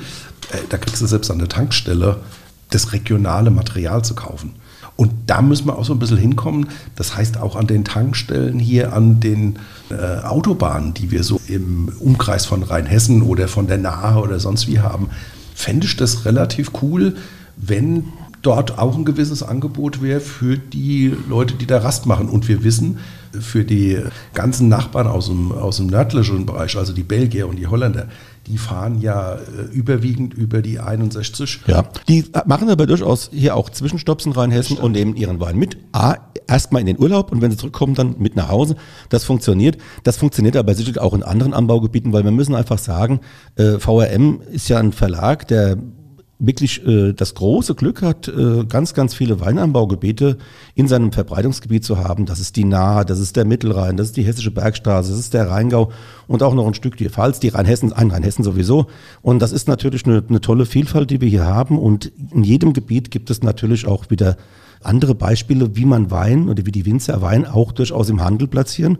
äh, da kriegst du selbst an der Tankstelle das regionale Material zu kaufen. Und da müssen wir auch so ein bisschen hinkommen. Das heißt auch an den Tankstellen hier, an den äh, Autobahnen, die wir so im Umkreis von Rheinhessen oder von der Nahe oder sonst wie haben, fände ich das relativ cool, wenn dort auch ein gewisses Angebot wäre für die Leute, die da Rast machen. Und wir wissen, für die ganzen Nachbarn aus dem, aus dem nördlichen Bereich, also die Belgier und die Holländer, die fahren ja äh, überwiegend über die 61. Ja, die machen aber durchaus hier auch Zwischenstopps in Rheinhessen und nehmen ihren Wein mit. A, erstmal in den Urlaub und wenn sie zurückkommen, dann mit nach Hause. Das funktioniert. Das funktioniert aber sicherlich auch in anderen Anbaugebieten, weil wir müssen einfach sagen, äh, VRM ist ja ein Verlag, der wirklich äh, das große Glück hat, äh, ganz, ganz viele Weinanbaugebiete in seinem Verbreitungsgebiet zu haben. Das ist die Nahe, das ist der Mittelrhein, das ist die Hessische Bergstraße, das ist der Rheingau und auch noch ein Stück die Pfalz, die Rheinhessen, ein Rheinhessen sowieso. Und das ist natürlich eine, eine tolle Vielfalt, die wir hier haben. Und in jedem Gebiet gibt es natürlich auch wieder andere Beispiele, wie man Wein oder wie die Winzer Wein auch durchaus im Handel platzieren.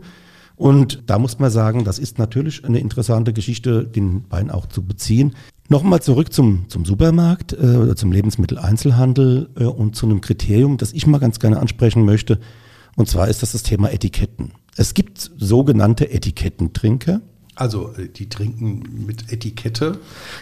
Und da muss man sagen, das ist natürlich eine interessante Geschichte, den Wein auch zu beziehen. Nochmal zurück zum, zum Supermarkt äh, oder zum Lebensmitteleinzelhandel äh, und zu einem Kriterium, das ich mal ganz gerne ansprechen möchte. Und zwar ist das das Thema Etiketten. Es gibt sogenannte Etikettentrinker. Also äh, die trinken mit Etikette.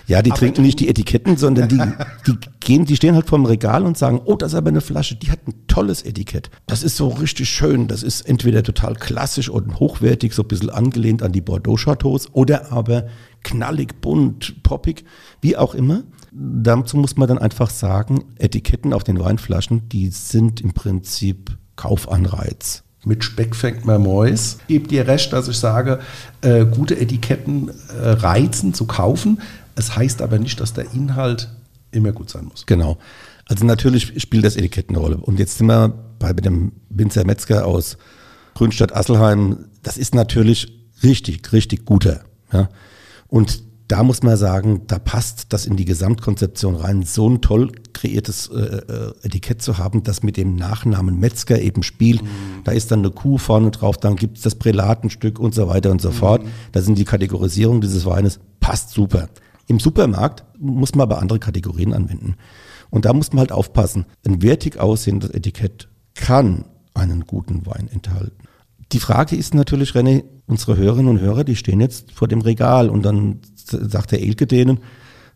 Ja, die trinken nicht die Etiketten, sondern die, die gehen, die stehen halt vorm Regal und sagen, oh, das ist aber eine Flasche, die hat ein tolles Etikett. Das ist so richtig schön. Das ist entweder total klassisch und hochwertig, so ein bisschen angelehnt an die Bordeaux-Chateaus, oder aber knallig, bunt, poppig, wie auch immer. Dazu muss man dann einfach sagen, Etiketten auf den Weinflaschen, die sind im Prinzip Kaufanreiz. Mit Speck fängt man Mäus. Gebe dir recht, dass ich sage, äh, gute Etiketten äh, reizen zu kaufen. Es heißt aber nicht, dass der Inhalt immer gut sein muss. Genau. Also natürlich spielt das Etikett eine Rolle. Und jetzt sind wir bei dem Winzer Metzger aus Grünstadt Asselheim. Das ist natürlich richtig, richtig guter. Ja. Und da muss man sagen, da passt das in die Gesamtkonzeption rein, so ein toll kreiertes äh, äh, Etikett zu haben, das mit dem Nachnamen Metzger eben spielt. Mhm. Da ist dann eine Kuh vorne drauf, dann gibt es das Prälatenstück und so weiter und so mhm. fort. Da sind die Kategorisierungen dieses Weines, passt super. Im Supermarkt muss man aber andere Kategorien anwenden. Und da muss man halt aufpassen. Ein wertig aussehendes Etikett kann einen guten Wein enthalten. Die Frage ist natürlich, René, unsere Hörerinnen und Hörer, die stehen jetzt vor dem Regal und dann sagt der Elke denen,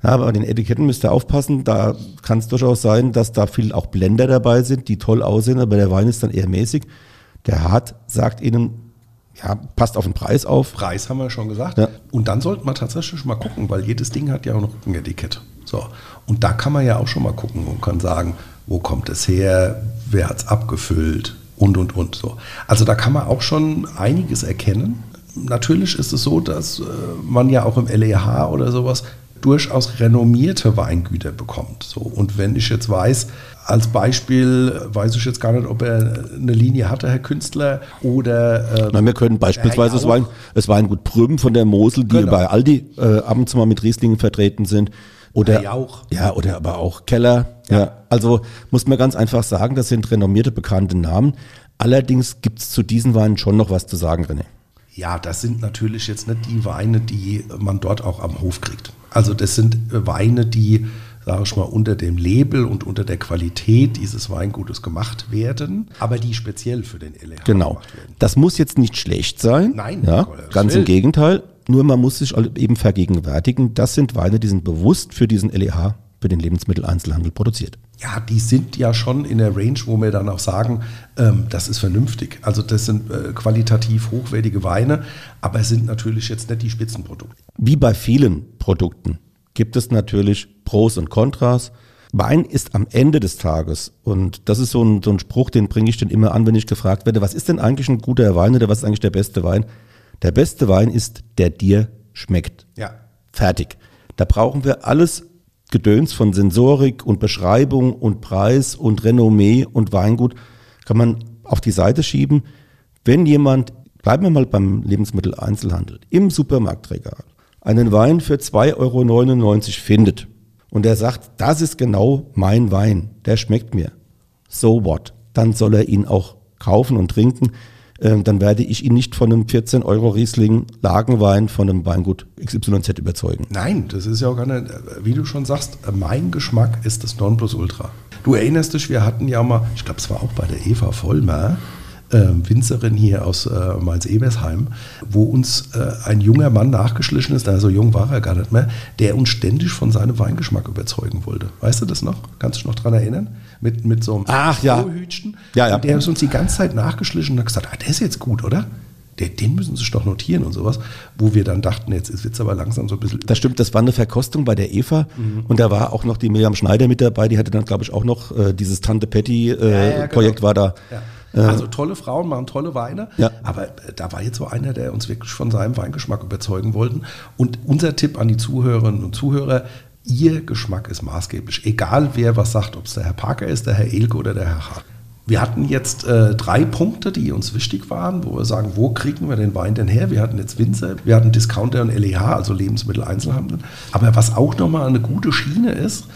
Ja, aber bei den Etiketten müsst ihr aufpassen. Da kann es durchaus sein, dass da viel auch Blender dabei sind, die toll aussehen, aber der Wein ist dann eher mäßig. Der Hart sagt ihnen, ja, passt auf den Preis auf. Preis haben wir schon gesagt. Ja. Und dann sollte man tatsächlich mal gucken, weil jedes Ding hat ja auch ein Rückenetikett. So. Und da kann man ja auch schon mal gucken und kann sagen, wo kommt es her, wer hat es abgefüllt und und und so. Also da kann man auch schon einiges erkennen. Natürlich ist es so, dass äh, man ja auch im LEH oder sowas durchaus renommierte Weingüter bekommt. So. Und wenn ich jetzt weiß, als Beispiel weiß ich jetzt gar nicht, ob er eine Linie hatte, Herr Künstler, oder. Äh, Na, wir können beispielsweise das Wein, das Weingut Prüm von der Mosel, die genau. bei Aldi äh, ab und zu mal mit Rieslingen vertreten sind. Oder, Jauch. Ja, oder aber auch Keller. Ja. ja. Also muss man ganz einfach sagen, das sind renommierte, bekannte Namen. Allerdings gibt es zu diesen Weinen schon noch was zu sagen, René. Ja, das sind natürlich jetzt nicht die Weine, die man dort auch am Hof kriegt. Also das sind Weine, die sage ich mal, unter dem Label und unter der Qualität dieses Weingutes gemacht werden, aber die speziell für den LEH genau. gemacht werden. Das muss jetzt nicht schlecht sein. Nein, ja, ganz im Gegenteil. Nur man muss sich eben vergegenwärtigen, das sind Weine, die sind bewusst für diesen LEH, für den Lebensmitteleinzelhandel produziert. Ja, die sind ja schon in der Range, wo wir dann auch sagen, ähm, das ist vernünftig. Also das sind äh, qualitativ hochwertige Weine, aber es sind natürlich jetzt nicht die Spitzenprodukte. Wie bei vielen Produkten gibt es natürlich Pros und Kontras. Wein ist am Ende des Tages, und das ist so ein, so ein Spruch, den bringe ich dann immer an, wenn ich gefragt werde, was ist denn eigentlich ein guter Wein oder was ist eigentlich der beste Wein? Der beste Wein ist, der dir schmeckt. Ja. Fertig. Da brauchen wir alles Gedöns von Sensorik und Beschreibung und Preis und Renommee und Weingut, kann man auf die Seite schieben. Wenn jemand, bleiben wir mal beim Lebensmitteleinzelhandel, im Supermarktregal einen Wein für 2,99 Euro findet und er sagt, das ist genau mein Wein, der schmeckt mir, so what? Dann soll er ihn auch kaufen und trinken. Ähm, dann werde ich ihn nicht von einem 14 Euro Riesling Lagenwein von einem Weingut XYZ überzeugen. Nein, das ist ja auch gar nicht, wie du schon sagst, mein Geschmack ist das Nonplusultra. Du erinnerst dich, wir hatten ja mal, ich glaube, es war auch bei der Eva Vollmer, äh, Winzerin hier aus äh, Mainz-Ebersheim, wo uns äh, ein junger Mann nachgeschlichen ist, also jung war er gar nicht mehr, der uns ständig von seinem Weingeschmack überzeugen wollte. Weißt du das noch? Kannst du dich noch daran erinnern? Mit, mit so einem Ach, ja. Ja, ja. Der ist uns die ganze Zeit nachgeschlichen und hat gesagt, ah, der ist jetzt gut, oder? den müssen sie sich doch notieren und sowas, wo wir dann dachten, jetzt wird es aber langsam so ein bisschen. Das stimmt, das war eine Verkostung bei der Eva mhm. und da war auch noch die Miriam Schneider mit dabei, die hatte dann, glaube ich, auch noch äh, dieses Tante Patty äh, ja, ja, Projekt genau. war da. Ja. Also tolle Frauen machen tolle Weine, ja. aber äh, da war jetzt so einer, der uns wirklich von seinem Weingeschmack überzeugen wollte. Und unser Tipp an die Zuhörerinnen und Zuhörer, Ihr Geschmack ist maßgeblich. Egal wer was sagt, ob es der Herr Parker ist, der Herr Elke oder der Herr Hart. Wir hatten jetzt äh, drei Punkte, die uns wichtig waren, wo wir sagen, wo kriegen wir den Wein denn her? Wir hatten jetzt Winzer, wir hatten Discounter und LEH, also Lebensmitteleinzelhandel. Aber was auch nochmal eine gute Schiene ist,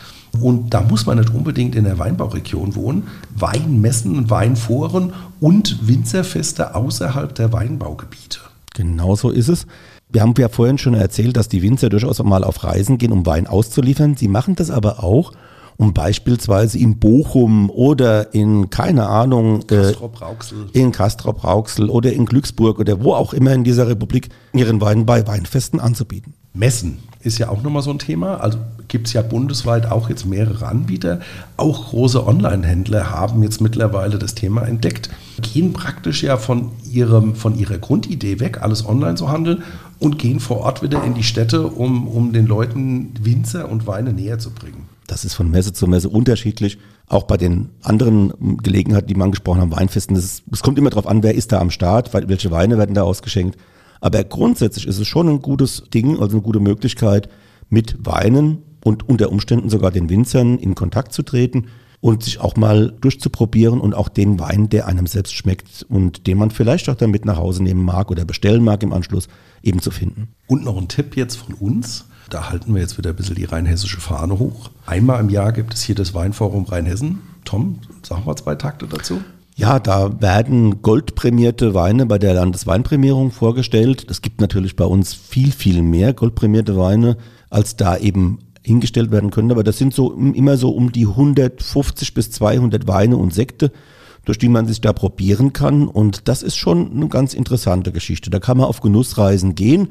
und da muss man nicht unbedingt in der Weinbauregion wohnen. Weinmessen, Weinforen und Winzerfeste außerhalb der Weinbaugebiete. Genau so ist es. Wir haben ja vorhin schon erzählt, dass die Winzer durchaus mal auf Reisen gehen, um Wein auszuliefern. Sie machen das aber auch, um beispielsweise in Bochum oder in, keine Ahnung, äh, in Castrop-Rauxel oder in Glücksburg oder wo auch immer in dieser Republik ihren Wein bei Weinfesten anzubieten. Messen ist ja auch nochmal so ein Thema. Also gibt es ja bundesweit auch jetzt mehrere Anbieter. Auch große Online-Händler haben jetzt mittlerweile das Thema entdeckt. Gehen praktisch ja von, ihrem, von ihrer Grundidee weg, alles online zu handeln und gehen vor Ort wieder in die Städte, um, um den Leuten Winzer und Weine näher zu bringen. Das ist von Messe zu Messe unterschiedlich. Auch bei den anderen Gelegenheiten, die man angesprochen haben, Weinfesten, es kommt immer darauf an, wer ist da am Start, welche Weine werden da ausgeschenkt. Aber grundsätzlich ist es schon ein gutes Ding, also eine gute Möglichkeit, mit Weinen und unter Umständen sogar den Winzern in Kontakt zu treten und sich auch mal durchzuprobieren und auch den Wein, der einem selbst schmeckt und den man vielleicht auch dann mit nach Hause nehmen mag oder bestellen mag im Anschluss, eben zu finden. Und noch ein Tipp jetzt von uns. Da halten wir jetzt wieder ein bisschen die rheinhessische Fahne hoch. Einmal im Jahr gibt es hier das Weinforum Rheinhessen. Tom, sag mal zwei Takte dazu. Ja, da werden goldprämierte Weine bei der Landesweinprämierung vorgestellt. Es gibt natürlich bei uns viel, viel mehr goldprämierte Weine, als da eben hingestellt werden können. Aber das sind so immer so um die 150 bis 200 Weine und Sekte, durch die man sich da probieren kann. Und das ist schon eine ganz interessante Geschichte. Da kann man auf Genussreisen gehen.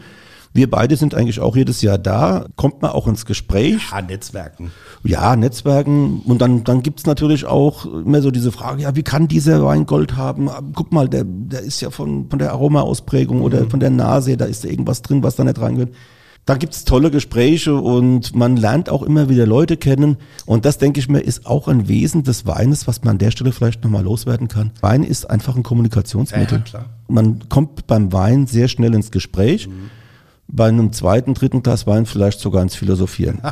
Wir beide sind eigentlich auch jedes Jahr da, kommt man auch ins Gespräch. Ja, Netzwerken. Ja, Netzwerken. Und dann, dann gibt's natürlich auch immer so diese Frage, ja, wie kann dieser Wein Gold haben? Guck mal, der, der ist ja von, von der Aromaausprägung oder von der Nase, da ist da irgendwas drin, was da nicht reingehört. Da gibt's tolle Gespräche und man lernt auch immer wieder Leute kennen. Und das, denke ich mir, ist auch ein Wesen des Weines, was man an der Stelle vielleicht nochmal loswerden kann. Wein ist einfach ein Kommunikationsmittel. Ja, klar. Man kommt beim Wein sehr schnell ins Gespräch. Bei einem zweiten, dritten Glas Wein vielleicht sogar ins Philosophieren.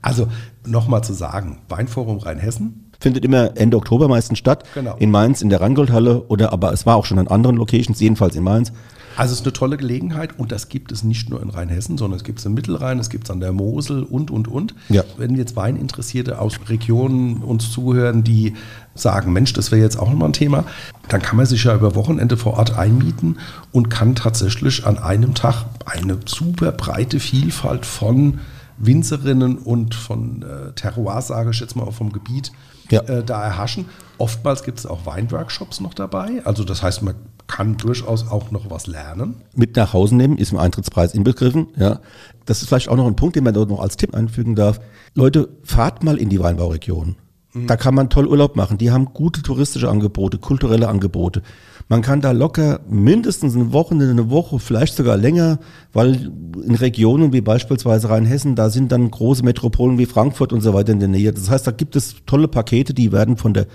Also nochmal zu sagen, Weinforum Rheinhessen, Findet immer Ende Oktober meistens statt. Genau. In Mainz in der Rheingoldhalle oder aber es war auch schon an anderen Locations, jedenfalls in Mainz. Also es ist eine tolle Gelegenheit und das gibt es nicht nur in Rheinhessen, sondern es gibt es im Mittelrhein, es gibt es an der Mosel und, und, und. Ja. Wenn jetzt Weininteressierte aus Regionen uns zuhören, die sagen, Mensch, das wäre jetzt auch nochmal ein Thema, dann kann man sich ja über Wochenende vor Ort einmieten und kann tatsächlich an einem Tag eine super breite Vielfalt von Winzerinnen und von äh, Terroir, sage ich jetzt mal, vom Gebiet Ja. äh, da erhaschen. Oftmals gibt es auch Weinworkshops noch dabei. Also das heißt, man kann durchaus auch noch was lernen. mit nach Hause nehmen, ist im Eintrittspreis inbegriffen. Ja. Das ist vielleicht auch noch ein Punkt, den man dort noch als Tipp einfügen darf. Leute, fahrt mal in die Weinbauregion. Da kann man toll Urlaub machen. Die haben gute touristische Angebote, kulturelle Angebote. Man kann da locker mindestens eine Woche, eine Woche, vielleicht sogar länger, weil in Regionen wie beispielsweise Rheinhessen, da sind dann große Metropolen wie Frankfurt und so weiter in der Nähe. Das heißt, da gibt es tolle Pakete, die werden von der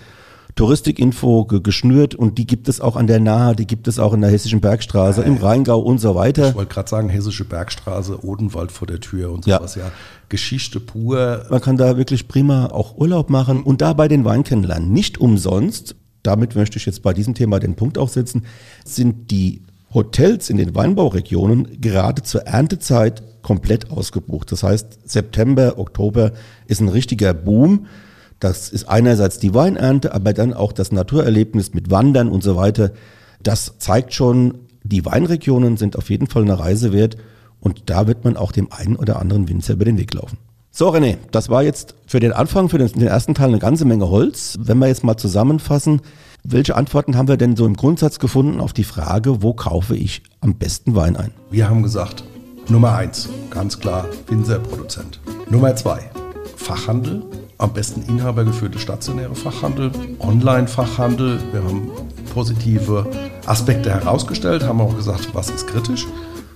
Touristikinfo ge geschnürt und die gibt es auch an der Nahe, die gibt es auch in der Hessischen Bergstraße, im Rheingau und so weiter. Ich wollte gerade sagen, Hessische Bergstraße, Odenwald vor der Tür und Ja. sowas. Ja. Geschichte pur. Man kann da wirklich prima auch Urlaub machen und dabei den Wein kennenlernen. Nicht umsonst, damit möchte ich jetzt bei diesem Thema den Punkt auch setzen, sind die Hotels in den Weinbauregionen gerade zur Erntezeit komplett ausgebucht. Das heißt, September, Oktober ist ein richtiger Boom. Das ist einerseits die Weinernte, aber dann auch das Naturerlebnis mit Wandern und so weiter. Das zeigt schon, die Weinregionen sind auf jeden Fall eine Reise wert und da wird man auch dem einen oder anderen Winzer über den Weg laufen. So, René, das war jetzt für den Anfang, für den, ersten Teil eine ganze Menge Holz. Wenn wir jetzt mal zusammenfassen, welche Antworten haben wir denn so im Grundsatz gefunden auf die Frage, wo kaufe ich am besten Wein ein? Wir haben gesagt, Nummer eins, ganz klar, Winzerproduzent. Nummer zwei, Fachhandel. Am besten inhabergeführte stationäre Fachhandel, Online-Fachhandel. Wir haben positive Aspekte herausgestellt, haben auch gesagt, was ist kritisch.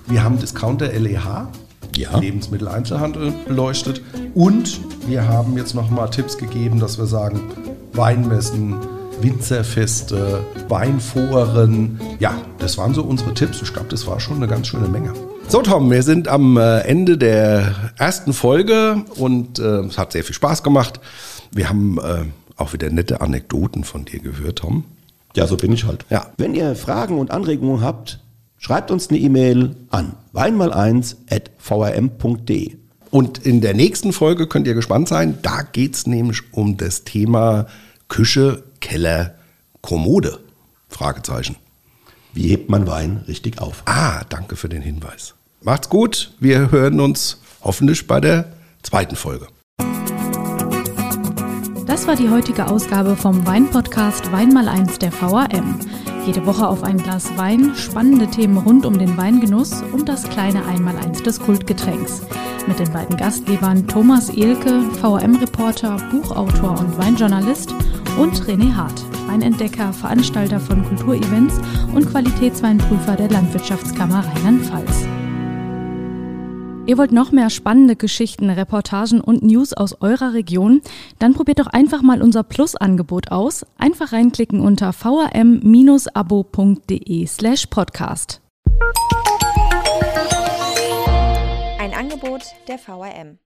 Wir haben Discounter LEH, Ja. Lebensmitteleinzelhandel beleuchtet. Und wir haben jetzt nochmal Tipps gegeben, dass wir sagen, Weinmessen, Winzerfeste, Weinforen. Ja, das waren so unsere Tipps. Ich glaube, das war schon eine ganz schöne Menge. So, Tom, wir sind am äh, Ende der ersten Folge und äh, es hat sehr viel Spaß gemacht. Wir haben äh, auch wieder nette Anekdoten von dir gehört, Tom. Ja, so bin ich halt. Ja. Wenn ihr Fragen und Anregungen habt, schreibt uns eine E-Mail an weinmal1.vrm.de. Und in der nächsten Folge könnt ihr gespannt sein. Da geht es nämlich um das Thema Küche, Keller, Kommode. Fragezeichen. Wie hebt man Wein richtig auf? Ah, danke für den Hinweis. Macht's gut. Wir hören uns hoffentlich bei der zweiten Folge. Das war die heutige Ausgabe vom Weinpodcast Weinmal1 der VAM. Jede Woche auf ein Glas Wein, spannende Themen rund um den Weingenuss und das kleine Einmaleins des Kultgetränks. Mit den beiden Gastgebern Thomas Ehlke, VAM-Reporter, Buchautor und Weinjournalist und René Hart, Weinentdecker, Veranstalter von Kulturevents und Qualitätsweinprüfer der Landwirtschaftskammer Rheinland-Pfalz. Ihr wollt noch mehr spannende Geschichten, Reportagen und News aus eurer Region? Dann probiert doch einfach mal unser Plus-Angebot aus. Einfach reinklicken unter vam-abo.de slash podcast. Ein Angebot der VRM.